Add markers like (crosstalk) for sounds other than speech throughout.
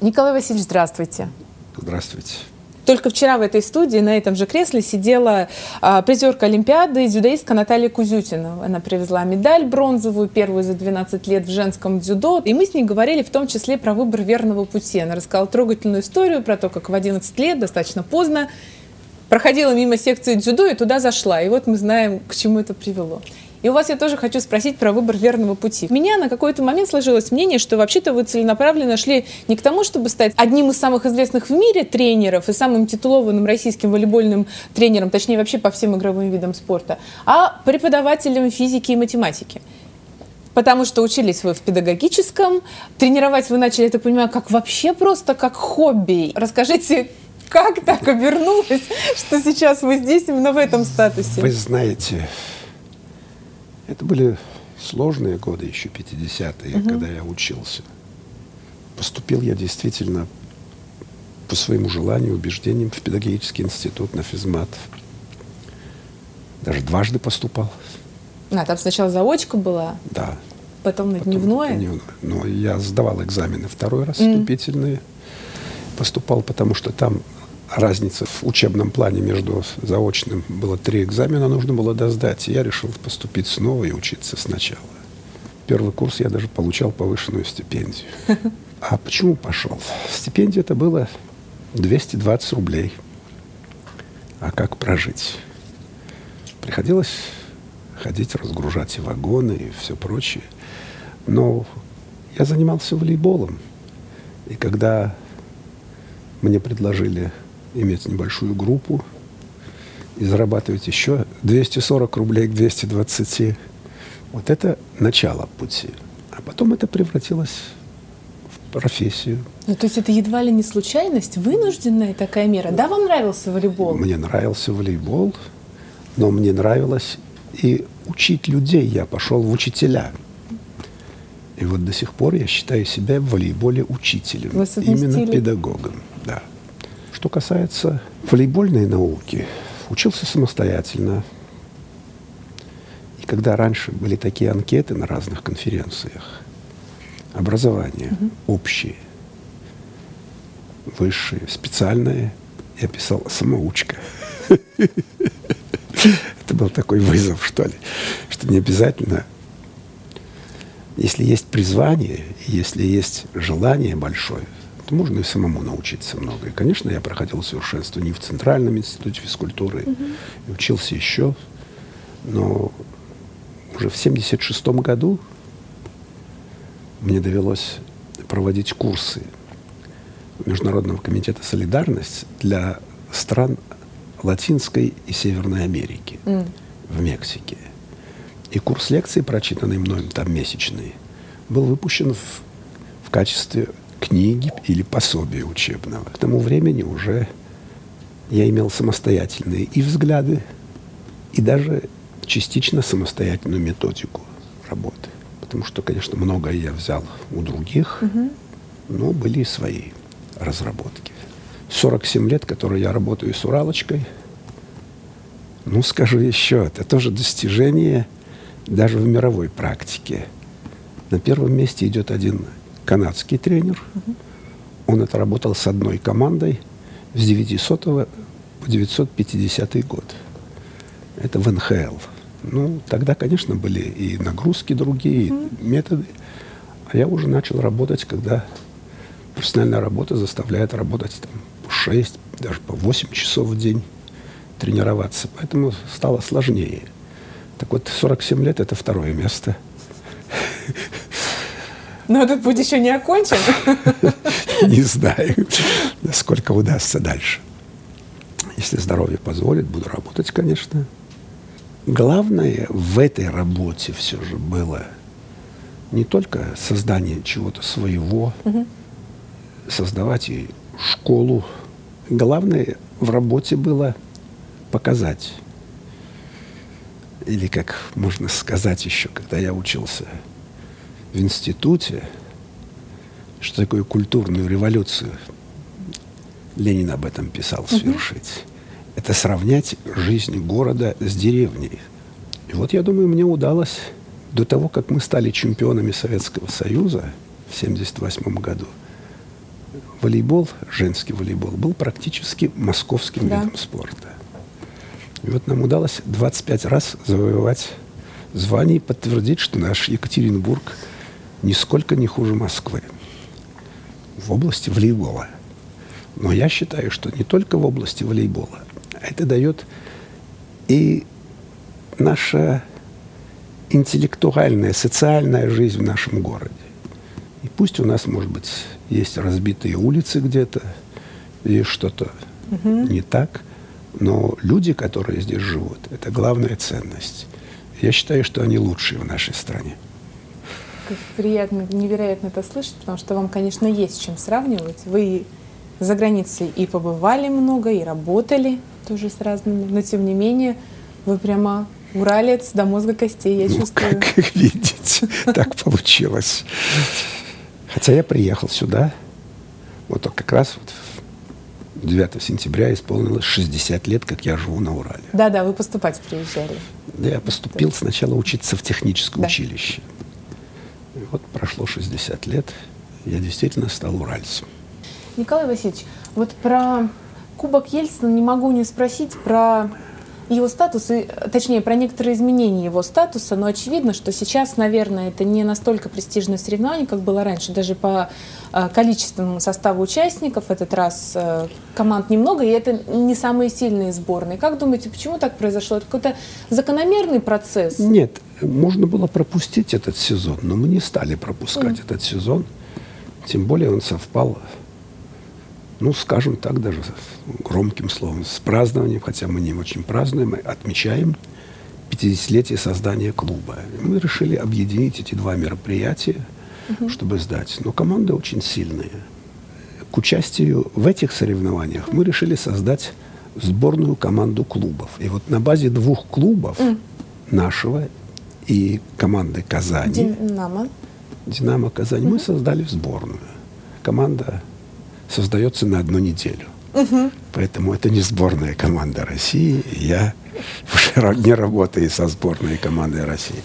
Николай Васильевич, здравствуйте. Здравствуйте. Только вчера в этой студии на этом же кресле сидела а, призерка Олимпиады, дзюдоистка Наталья Кузютина. Она привезла медаль бронзовую, первую за 12 лет в женском дзюдо. И мы с ней говорили в том числе про выбор верного пути. Она рассказала трогательную историю про то, как в 11 лет, достаточно поздно, проходила мимо секции дзюдо и туда зашла. И вот мы знаем, к чему это привело. И у вас я тоже хочу спросить про выбор верного пути. У меня на какой-то момент сложилось мнение, что вообще-то вы целенаправленно шли не к тому, чтобы стать одним из самых известных в мире тренеров и самым титулованным российским волейбольным тренером, точнее вообще по всем игровым видам спорта, а преподавателем физики и математики. Потому что учились вы в педагогическом, тренировать вы начали, я так понимаю, как вообще просто как хобби. Расскажите, как так обернулось, что сейчас вы здесь именно в этом статусе? Вы знаете, это были сложные годы, еще 50-е, угу. когда я учился. Поступил я действительно по своему желанию, убеждениям в педагогический институт на физмат. Даже дважды поступал. А, там сначала заочка была? Да. Потом на потом дневное? дневное. Но я сдавал экзамены второй раз, mm. вступительные. Поступал, потому что там разница в учебном плане между заочным было три экзамена, нужно было досдать. И я решил поступить снова и учиться сначала. Первый курс я даже получал повышенную стипендию. (laughs) А почему пошел? Стипендия это было 220 рублей. А как прожить? Приходилось ходить, разгружать и вагоны, и все прочее. Но я занимался волейболом. И когда мне предложили иметь небольшую группу и зарабатывать еще 240 рублей к 220. Вот это начало пути. А потом это превратилось в профессию. Ну, то есть это едва ли не случайность, вынужденная такая мера. Да, вам нравился волейбол? Мне нравился волейбол, но мне нравилось и учить людей. Я пошел в учителя. И вот до сих пор я считаю себя в волейболе учителем, именно педагогом. Да. Что касается волейбольной науки, учился самостоятельно. И когда раньше были такие анкеты на разных конференциях, образование угу. общее, высшее, специальное, я писал самоучка. (laughs) Это был такой вызов, что ли, что не обязательно если есть призвание, если есть желание большое, то можно и самому научиться много. И, конечно, я проходил совершенствование в Центральном институте физкультуры, угу. и учился еще. Но уже в 1976 году мне довелось проводить курсы Международного комитета «Солидарность» для стран Латинской и Северной Америки mm. в Мексике. И курс лекций, прочитанный мной, там месячный, был выпущен в, в качестве книги или пособия учебного. К тому времени уже я имел самостоятельные и взгляды, и даже частично самостоятельную методику работы. Потому что, конечно, многое я взял у других, угу. но были и свои разработки. 47 лет, которые я работаю с Уралочкой, ну, скажу еще, это тоже достижение даже в мировой практике. На первом месте идет один канадский тренер. Он отработал с одной командой с 900 по 950 год. Это в НХЛ. Ну, тогда, конечно, были и нагрузки другие, и методы. А я уже начал работать, когда профессиональная работа заставляет работать там, по 6, даже по 8 часов в день тренироваться. Поэтому стало сложнее. Так вот, 47 лет – это второе место. Но этот путь еще не окончен. (laughs) Не знаю, насколько удастся дальше. Если здоровье позволит, буду работать, конечно. Главное в этой работе все же было не только создание чего-то своего, создавать и школу. Главное в работе было показать. Или, как можно сказать еще, когда я учился в институте, что такое культурную революцию, Ленин об этом писал, свершить. Угу. Это сравнять жизнь города с деревней. И вот, я думаю, мне удалось до того, как мы стали чемпионами Советского Союза в 1978 году, волейбол, женский волейбол, был практически московским да. видом спорта. И вот нам удалось 25 раз завоевать звание и подтвердить, что наш Екатеринбург нисколько не хуже Москвы в области волейбола. Но я считаю, что не только в области волейбола. Это дает и наша интеллектуальная, социальная жизнь в нашем городе. И пусть у нас, может быть, есть разбитые улицы где-то, и что-то угу. не так, но люди, которые здесь живут, это главная ценность. Я считаю, что они лучшие в нашей стране. Как приятно, невероятно это слышать, потому что вам, конечно, есть с чем сравнивать. Вы за границей и побывали много, и работали тоже с разными, но тем не менее вы прямо уралец до мозга костей, я ну, чувствую. Как (laughs) видите, так получилось. Хотя я приехал сюда, вот как раз вот 9 сентября исполнилось 60 лет, как я живу на Урале. Да-да, вы поступать приезжали. Да, я поступил сначала учиться в техническое да. училище. Вот прошло 60 лет, я действительно стал уральцем. Николай Васильевич, вот про Кубок Ельцина не могу не спросить про его статус, и, точнее, про некоторые изменения его статуса, но очевидно, что сейчас, наверное, это не настолько престижное соревнование, как было раньше, даже по э, количественному составу участников. Этот раз э, команд немного, и это не самые сильные сборные. Как думаете, почему так произошло? Это какой-то закономерный процесс? Нет, можно было пропустить этот сезон, но мы не стали пропускать mm. этот сезон. Тем более он совпал ну, скажем так, даже громким словом, с празднованием, хотя мы не очень празднуем, мы отмечаем 50-летие создания клуба. Мы решили объединить эти два мероприятия, угу. чтобы сдать. Но команды очень сильные. К участию в этих соревнованиях мы решили создать сборную команду клубов. И вот на базе двух клубов, mm. нашего и команды Казани, Динамо, Динамо Казань, mm мы создали сборную. Команда создается на одну неделю. Угу. Поэтому это не сборная команда России. Я (laughs) уже не работаю со сборной командой России.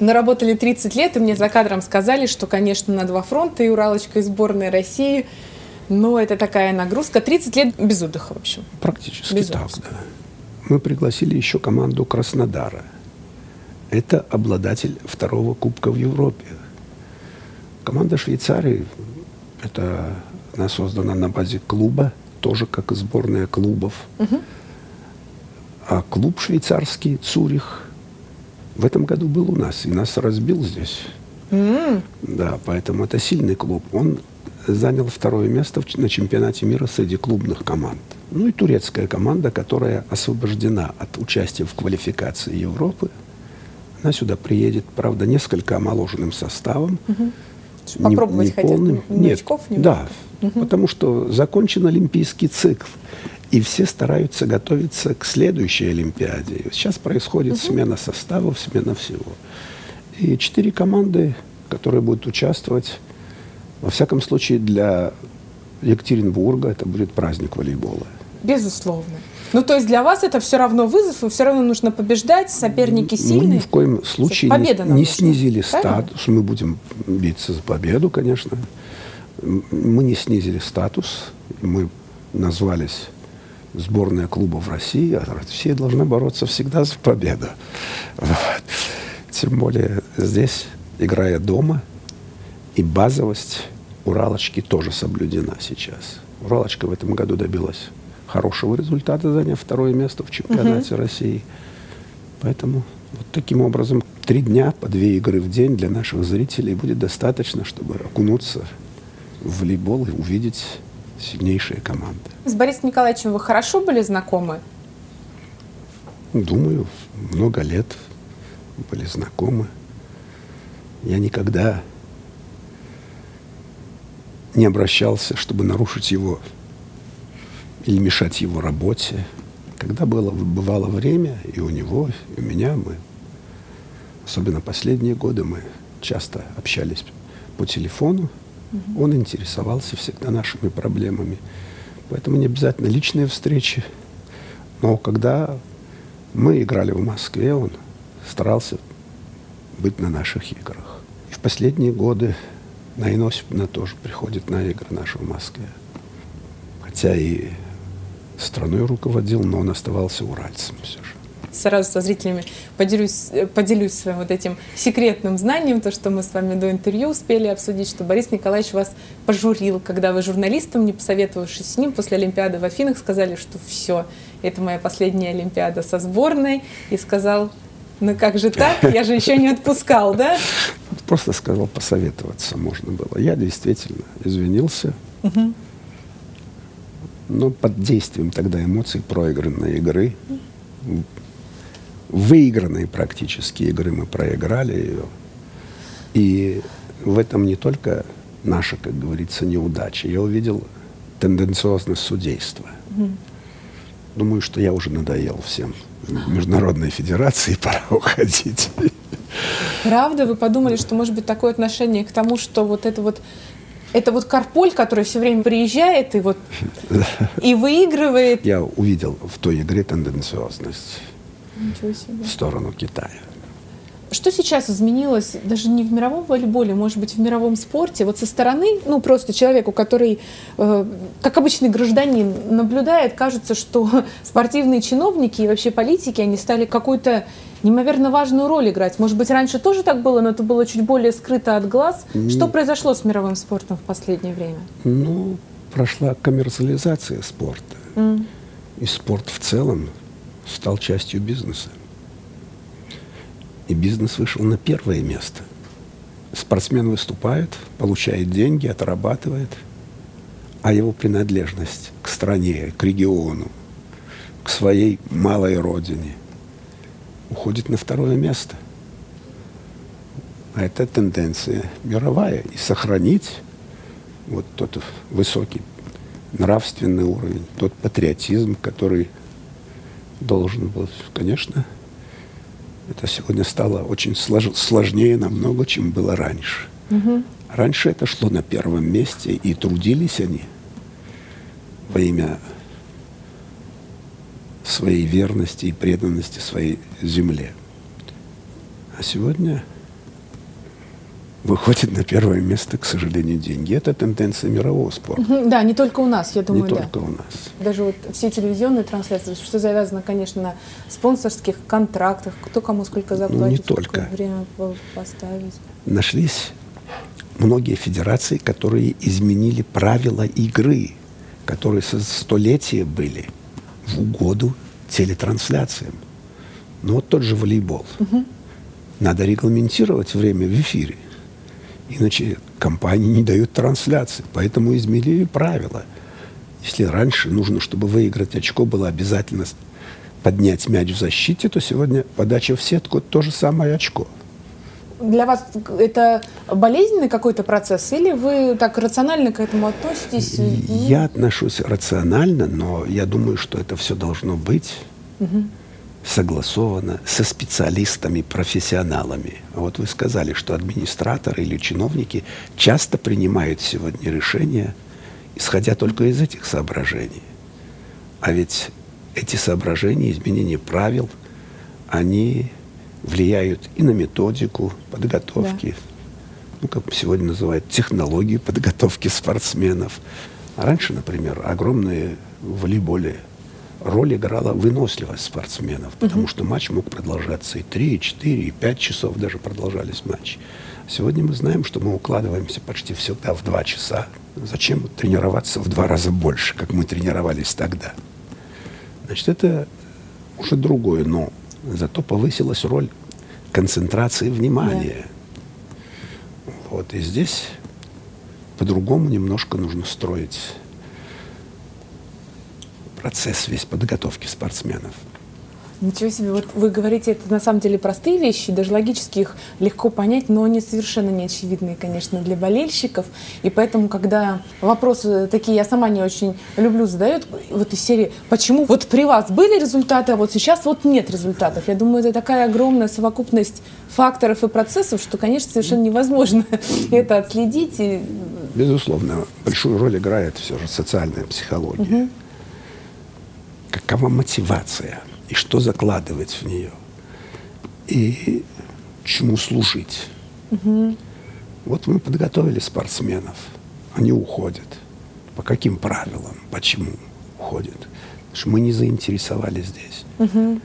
Наработали 30 лет, и мне за кадром сказали, что, конечно, на два фронта и Уралочка, и сборная России. Но это такая нагрузка. 30 лет без отдыха, в общем. Практически без так, отдыха. да. Мы пригласили еще команду Краснодара. Это обладатель второго кубка в Европе. Команда Швейцарии это она создана на базе клуба, тоже как и сборная клубов. Угу. А клуб швейцарский Цурих в этом году был у нас и нас разбил здесь. Mm. Да, поэтому это сильный клуб. Он занял второе место на чемпионате мира среди клубных команд. Ну и турецкая команда, которая освобождена от участия в квалификации Европы. Она сюда приедет, правда, несколько омоложенным составом. Попробовать не, не полным. хотят новичков? Нет, да, угу. потому что закончен олимпийский цикл. И все стараются готовиться к следующей Олимпиаде. Сейчас происходит угу. смена составов, смена всего. И четыре команды, которые будут участвовать, во всяком случае для Екатеринбурга это будет праздник волейбола. Безусловно. Ну, то есть для вас это все равно вызов, и все равно нужно побеждать, соперники сильные. Мы ни в коем случае Победа не, не снизили статус. Мы будем биться за победу, конечно. Мы не снизили статус. Мы назвались сборная клубов России, а Россия должна бороться всегда за победу. Вот. Тем более здесь, играя дома, и базовость Уралочки тоже соблюдена сейчас. Уралочка в этом году добилась хорошего результата, заняв второе место в чемпионате угу. России. Поэтому вот таким образом три дня по две игры в день для наших зрителей будет достаточно, чтобы окунуться в волейбол и увидеть сильнейшие команды. С Борисом Николаевичем вы хорошо были знакомы? Думаю, много лет были знакомы. Я никогда не обращался, чтобы нарушить его или мешать его работе. Когда было, бывало время, и у него, и у меня, мы, особенно последние годы, мы часто общались по телефону. Угу. Он интересовался всегда нашими проблемами. Поэтому не обязательно личные встречи. Но когда мы играли в Москве, он старался быть на наших играх. И в последние годы на Иносипна тоже приходит на игры наши в Москве. Хотя и страной руководил, но он оставался уральцем все же сразу со зрителями поделюсь, поделюсь своим вот этим секретным знанием, то, что мы с вами до интервью успели обсудить, что Борис Николаевич вас пожурил, когда вы журналистам, не посоветовавшись с ним, после Олимпиады в Афинах сказали, что все, это моя последняя Олимпиада со сборной, и сказал, ну как же так, я же еще не отпускал, да? Просто сказал, посоветоваться можно было. Я действительно извинился. Но под действием тогда эмоций проигранной игры выигранные практически игры мы проиграли ее. И в этом не только наша, как говорится, неудача. Я увидел тенденциозность судейства. Mm. Думаю, что я уже надоел всем. Международной Федерации (laughs) пора уходить. Правда? Вы подумали, что может быть такое отношение к тому, что вот это вот это вот Карполь, который все время приезжает и вот (laughs) и выигрывает. Я увидел в той игре тенденциозность в сторону Китая. Что сейчас изменилось даже не в мировом волейболе, может быть, в мировом спорте? Вот со стороны, ну, просто человеку, который, э, как обычный гражданин, наблюдает, кажется, что (laughs) спортивные чиновники и вообще политики, они стали какую-то неимоверно важную роль играть. Может быть, раньше тоже так было, но это было чуть более скрыто от глаз. Mm. Что произошло с мировым спортом в последнее время? Ну, прошла коммерциализация спорта. Mm. И спорт в целом стал частью бизнеса. И бизнес вышел на первое место. Спортсмен выступает, получает деньги, отрабатывает, а его принадлежность к стране, к региону, к своей малой родине уходит на второе место. А это тенденция мировая. И сохранить вот тот высокий нравственный уровень, тот патриотизм, который должен был, конечно. Это сегодня стало очень слож, сложнее намного, чем было раньше. Угу. Раньше это шло на первом месте, и трудились они во имя своей верности и преданности своей земле. А сегодня выходит на первое место, к сожалению, деньги. Это тенденция мирового спорта. Да, не только у нас, я думаю, Не да. только у нас. Даже вот все телевизионные трансляции, что завязано, конечно, на спонсорских контрактах, кто кому сколько заплатит, ну, не только. время поставить. Нашлись многие федерации, которые изменили правила игры, которые со столетия были в угоду телетрансляциям. Ну вот тот же волейбол. Угу. Надо регламентировать время в эфире. Иначе компании не дают трансляции. Поэтому изменили правила. Если раньше нужно, чтобы выиграть очко, было обязательно поднять мяч в защите, то сегодня подача в сетку – то же самое очко. Для вас это болезненный какой-то процесс или вы так рационально к этому относитесь? Я отношусь рационально, но я думаю, что это все должно быть. Угу согласовано со специалистами, профессионалами. А вот вы сказали, что администраторы или чиновники часто принимают сегодня решения, исходя только из этих соображений. А ведь эти соображения, изменения правил, они влияют и на методику подготовки, да. ну, как сегодня называют, технологии подготовки спортсменов. А раньше, например, огромные в волейболе роль играла выносливость спортсменов, потому угу. что матч мог продолжаться и 3, и 4, и 5 часов даже продолжались матчи. Сегодня мы знаем, что мы укладываемся почти всегда в 2 часа. Зачем тренироваться в два раза больше, как мы тренировались тогда? Значит, это уже другое, но зато повысилась роль концентрации внимания. Да. Вот, и здесь по-другому немножко нужно строить процесс весь подготовки спортсменов. Ничего себе, вот вы говорите, это на самом деле простые вещи, даже логически их легко понять, но они совершенно не очевидные, конечно, для болельщиков. И поэтому, когда вопросы такие, я сама не очень люблю задают, вот из серии, почему вот при вас были результаты, а вот сейчас вот нет результатов. Я думаю, это такая огромная совокупность факторов и процессов, что, конечно, совершенно невозможно (laughs) это отследить. Безусловно, большую роль играет все же социальная психология. Угу какова мотивация и что закладывать в нее, и чему служить. Угу. Вот мы подготовили спортсменов, они уходят. По каким правилам? Почему уходят? Потому что мы не заинтересовали здесь. Угу.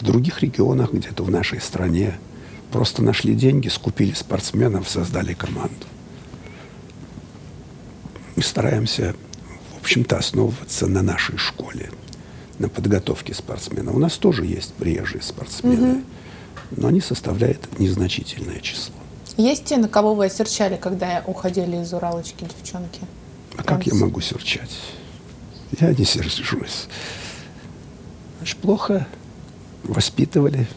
В других регионах, где-то в нашей стране, просто нашли деньги, скупили спортсменов, создали команду. Мы стараемся, в общем-то, основываться на нашей школе, на подготовке спортсменов. У нас тоже есть приезжие спортсмены, угу. но они составляют незначительное число. Есть те, на кого вы осерчали, когда уходили из Уралочки девчонки? А Прям как я могу серчать? Я не сержусь. Значит, плохо воспитывали.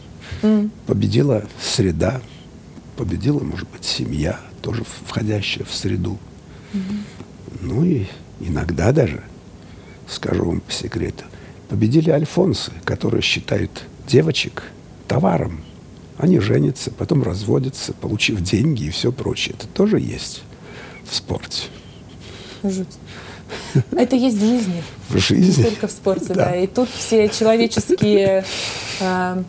Mm. Победила среда, победила, может быть, семья, тоже входящая в среду. Mm-hmm. Ну и иногда даже, скажу вам по секрету, победили альфонсы, которые считают девочек товаром. Они женятся, потом разводятся, получив деньги и все прочее. Это тоже есть в спорте. Жуть. Это есть в жизни. В жизни. Не только в спорте, да. да. И тут все человеческие э,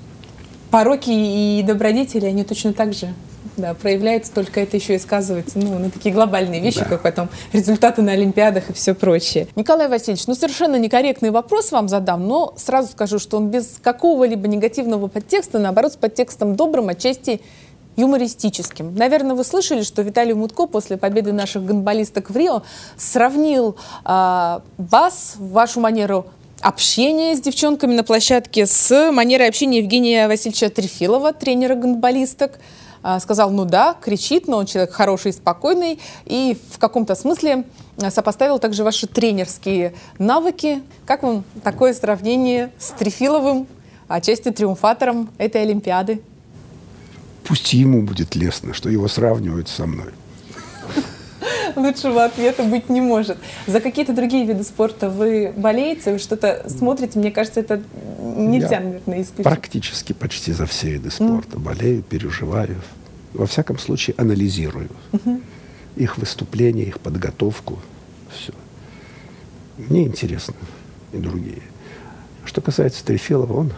пороки и добродетели, они точно так же да, проявляется, только это еще и сказывается ну, на такие глобальные вещи, да. как потом результаты на Олимпиадах и все прочее. Николай Васильевич, ну совершенно некорректный вопрос вам задам, но сразу скажу, что он без какого-либо негативного подтекста, наоборот, с подтекстом добрым, отчасти юмористическим. Наверное, вы слышали, что Виталий Мутко после победы наших гонболисток в Рио сравнил э, вас, вашу манеру общения с девчонками на площадке с манерой общения Евгения Васильевича Трефилова, тренера гонболисток. А, сказал, ну да, кричит, но он человек хороший и спокойный, и в каком-то смысле а, сопоставил также ваши тренерские навыки. Как вам такое сравнение с Трефиловым, отчасти триумфатором этой Олимпиады? Пусть ему будет лестно, что его сравнивают со мной. Лучшего ответа быть не может. За какие-то другие виды спорта вы болеете, вы что-то смотрите? Мне кажется, это нельзя, Я наверное, исключить. Практически почти за все виды спорта mm. болею, переживаю. Во всяком случае, анализирую mm-hmm. их выступления, их подготовку. Все. Мне интересно и другие. Что касается Трефилова, он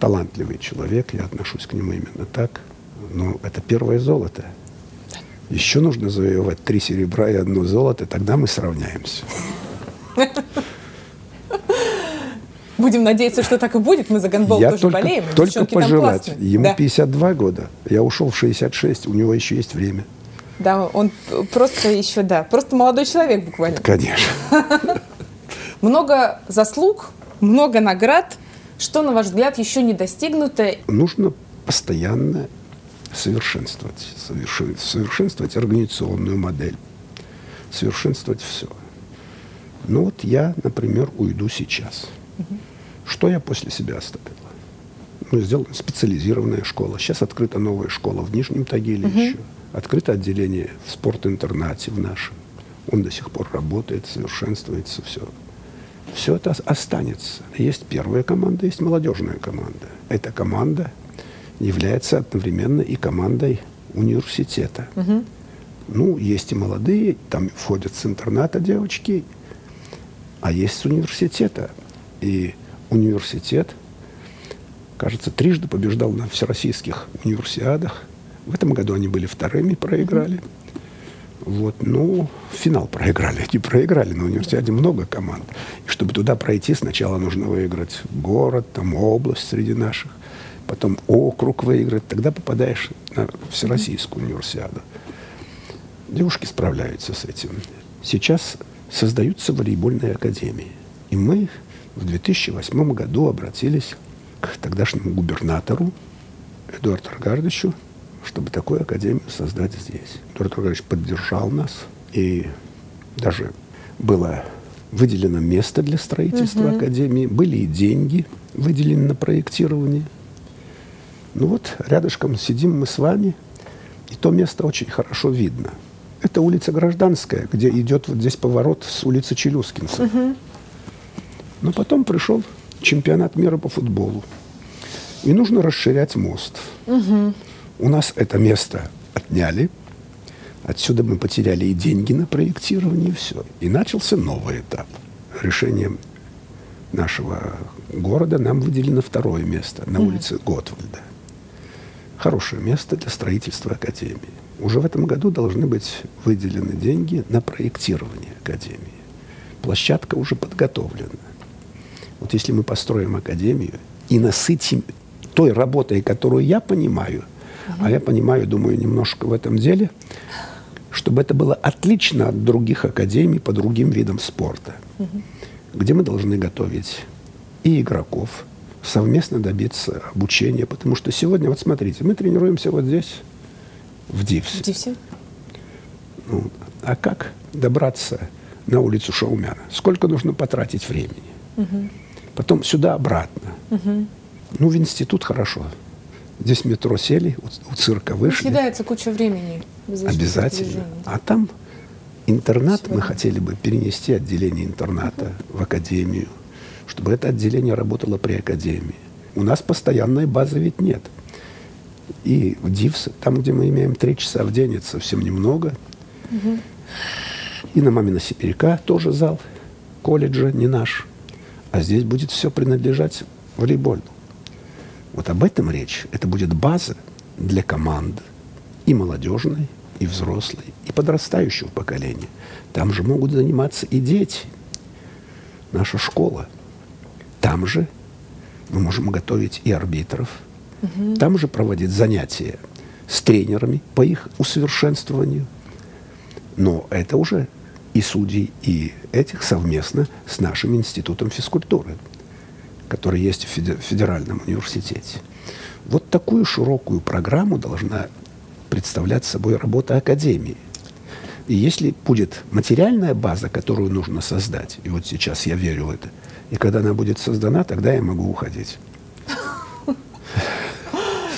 талантливый человек, я отношусь к нему именно так. Но это первое золото. Еще нужно завоевать три серебра и одно золото, тогда мы сравняемся. (laughs) Будем надеяться, что так и будет. Мы за гандбол я тоже только, болеем. Только пожелать. Ему да. 52 года. Я ушел в 66. У него еще есть время. Да, он просто еще, да, просто молодой человек буквально. Конечно. (laughs) Много заслуг, много наград. Что, на ваш взгляд, еще не достигнуто? Нужно постоянно совершенствовать, совершенствовать организационную модель, совершенствовать все. Ну вот я, например, уйду сейчас. Что я после себя оставила? Ну, сделана специализированная школа. Сейчас открыта новая школа в Нижнем Тагиле угу. еще. Открыто отделение в спорт-интернате в нашем. Он до сих пор работает, совершенствуется, все. Все это останется. Есть первая команда, есть молодежная команда. Эта команда – является одновременно и командой университета. Угу. Ну, есть и молодые, там входят с интерната девочки, а есть с университета. И университет, кажется, трижды побеждал на всероссийских универсиадах. В этом году они были вторыми, проиграли. Вот, ну, финал проиграли. Не проиграли, на универсиаде много команд. И чтобы туда пройти, сначала нужно выиграть город, там область среди наших потом округ выиграть, тогда попадаешь на Всероссийскую универсиаду. Девушки справляются с этим. Сейчас создаются волейбольные академии. И мы в 2008 году обратились к тогдашнему губернатору Эдуарду Аргардовичу, чтобы такую академию создать здесь. Эдуард Аргардович поддержал нас, и даже было выделено место для строительства угу. академии, были и деньги выделены на проектирование. Ну вот, рядышком сидим мы с вами, и то место очень хорошо видно. Это улица Гражданская, где идет вот здесь поворот с улицы Челюскинца. Угу. Но потом пришел чемпионат мира по футболу. И нужно расширять мост. Угу. У нас это место отняли. Отсюда мы потеряли и деньги на проектирование, и все. И начался новый этап. Решением нашего города нам выделено второе место на улице Готвальда хорошее место для строительства академии. уже в этом году должны быть выделены деньги на проектирование Академии. Площадка уже подготовлена. Вот если мы построим Академию и насытим той работой, которую я понимаю, угу. а я понимаю, думаю, немножко в этом деле, чтобы это было отлично от других академий по другим видам спорта, угу. где мы должны готовить и игроков, совместно добиться обучения, потому что сегодня, вот смотрите, мы тренируемся вот здесь, в Дивсе. В Дивсе? Ну, а как добраться на улицу Шаумяна? Сколько нужно потратить времени? Угу. Потом сюда обратно. Угу. Ну, в институт хорошо. Здесь метро сели, у, у цирка вышли. Съедается куча времени. Обязательно. А там интернат Сегодня. мы хотели бы перенести отделение интерната угу. в академию, чтобы это отделение работало при академии. У нас постоянной базы ведь нет. И в ДИВС, там, где мы имеем три часа в день, это совсем немного. Угу. И на Мамина Сибиряка тоже зал колледжа, не наш. А здесь будет все принадлежать волейболу. Вот об этом речь. Это будет база для команд и молодежной, и взрослой, и подрастающего поколения. Там же могут заниматься и дети. Наша школа. Там же мы можем готовить и арбитров. Угу. Там же проводить занятия с тренерами по их усовершенствованию. Но это уже и судей, и этих совместно с нашим институтом физкультуры который есть в Федеральном университете. Вот такую широкую программу должна представлять собой работа Академии. И если будет материальная база, которую нужно создать, и вот сейчас я верю в это, и когда она будет создана, тогда я могу уходить.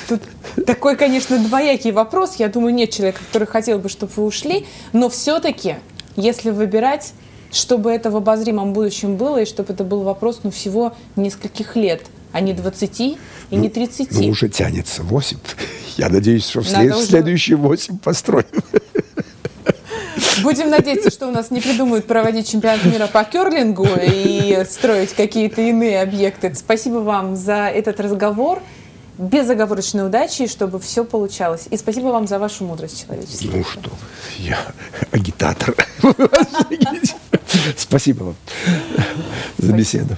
Тут такой, конечно, двоякий вопрос. Я думаю, нет человека, который хотел бы, чтобы вы ушли. Но все-таки, если выбирать чтобы это в обозримом будущем было, и чтобы это был вопрос ну, всего нескольких лет, а не 20 и ну, не 30. Ну, уже тянется 8. (laughs) Я надеюсь, что в, след... уже... в следующие 8 построим. (laughs) Будем надеяться, что у нас не придумают проводить чемпионат мира по керлингу и строить какие-то иные объекты. Спасибо вам за этот разговор безоговорочной удачи, чтобы все получалось. И спасибо вам за вашу мудрость человеческую. Ну что, я агитатор. (laughs) Спасибо вам за беседу.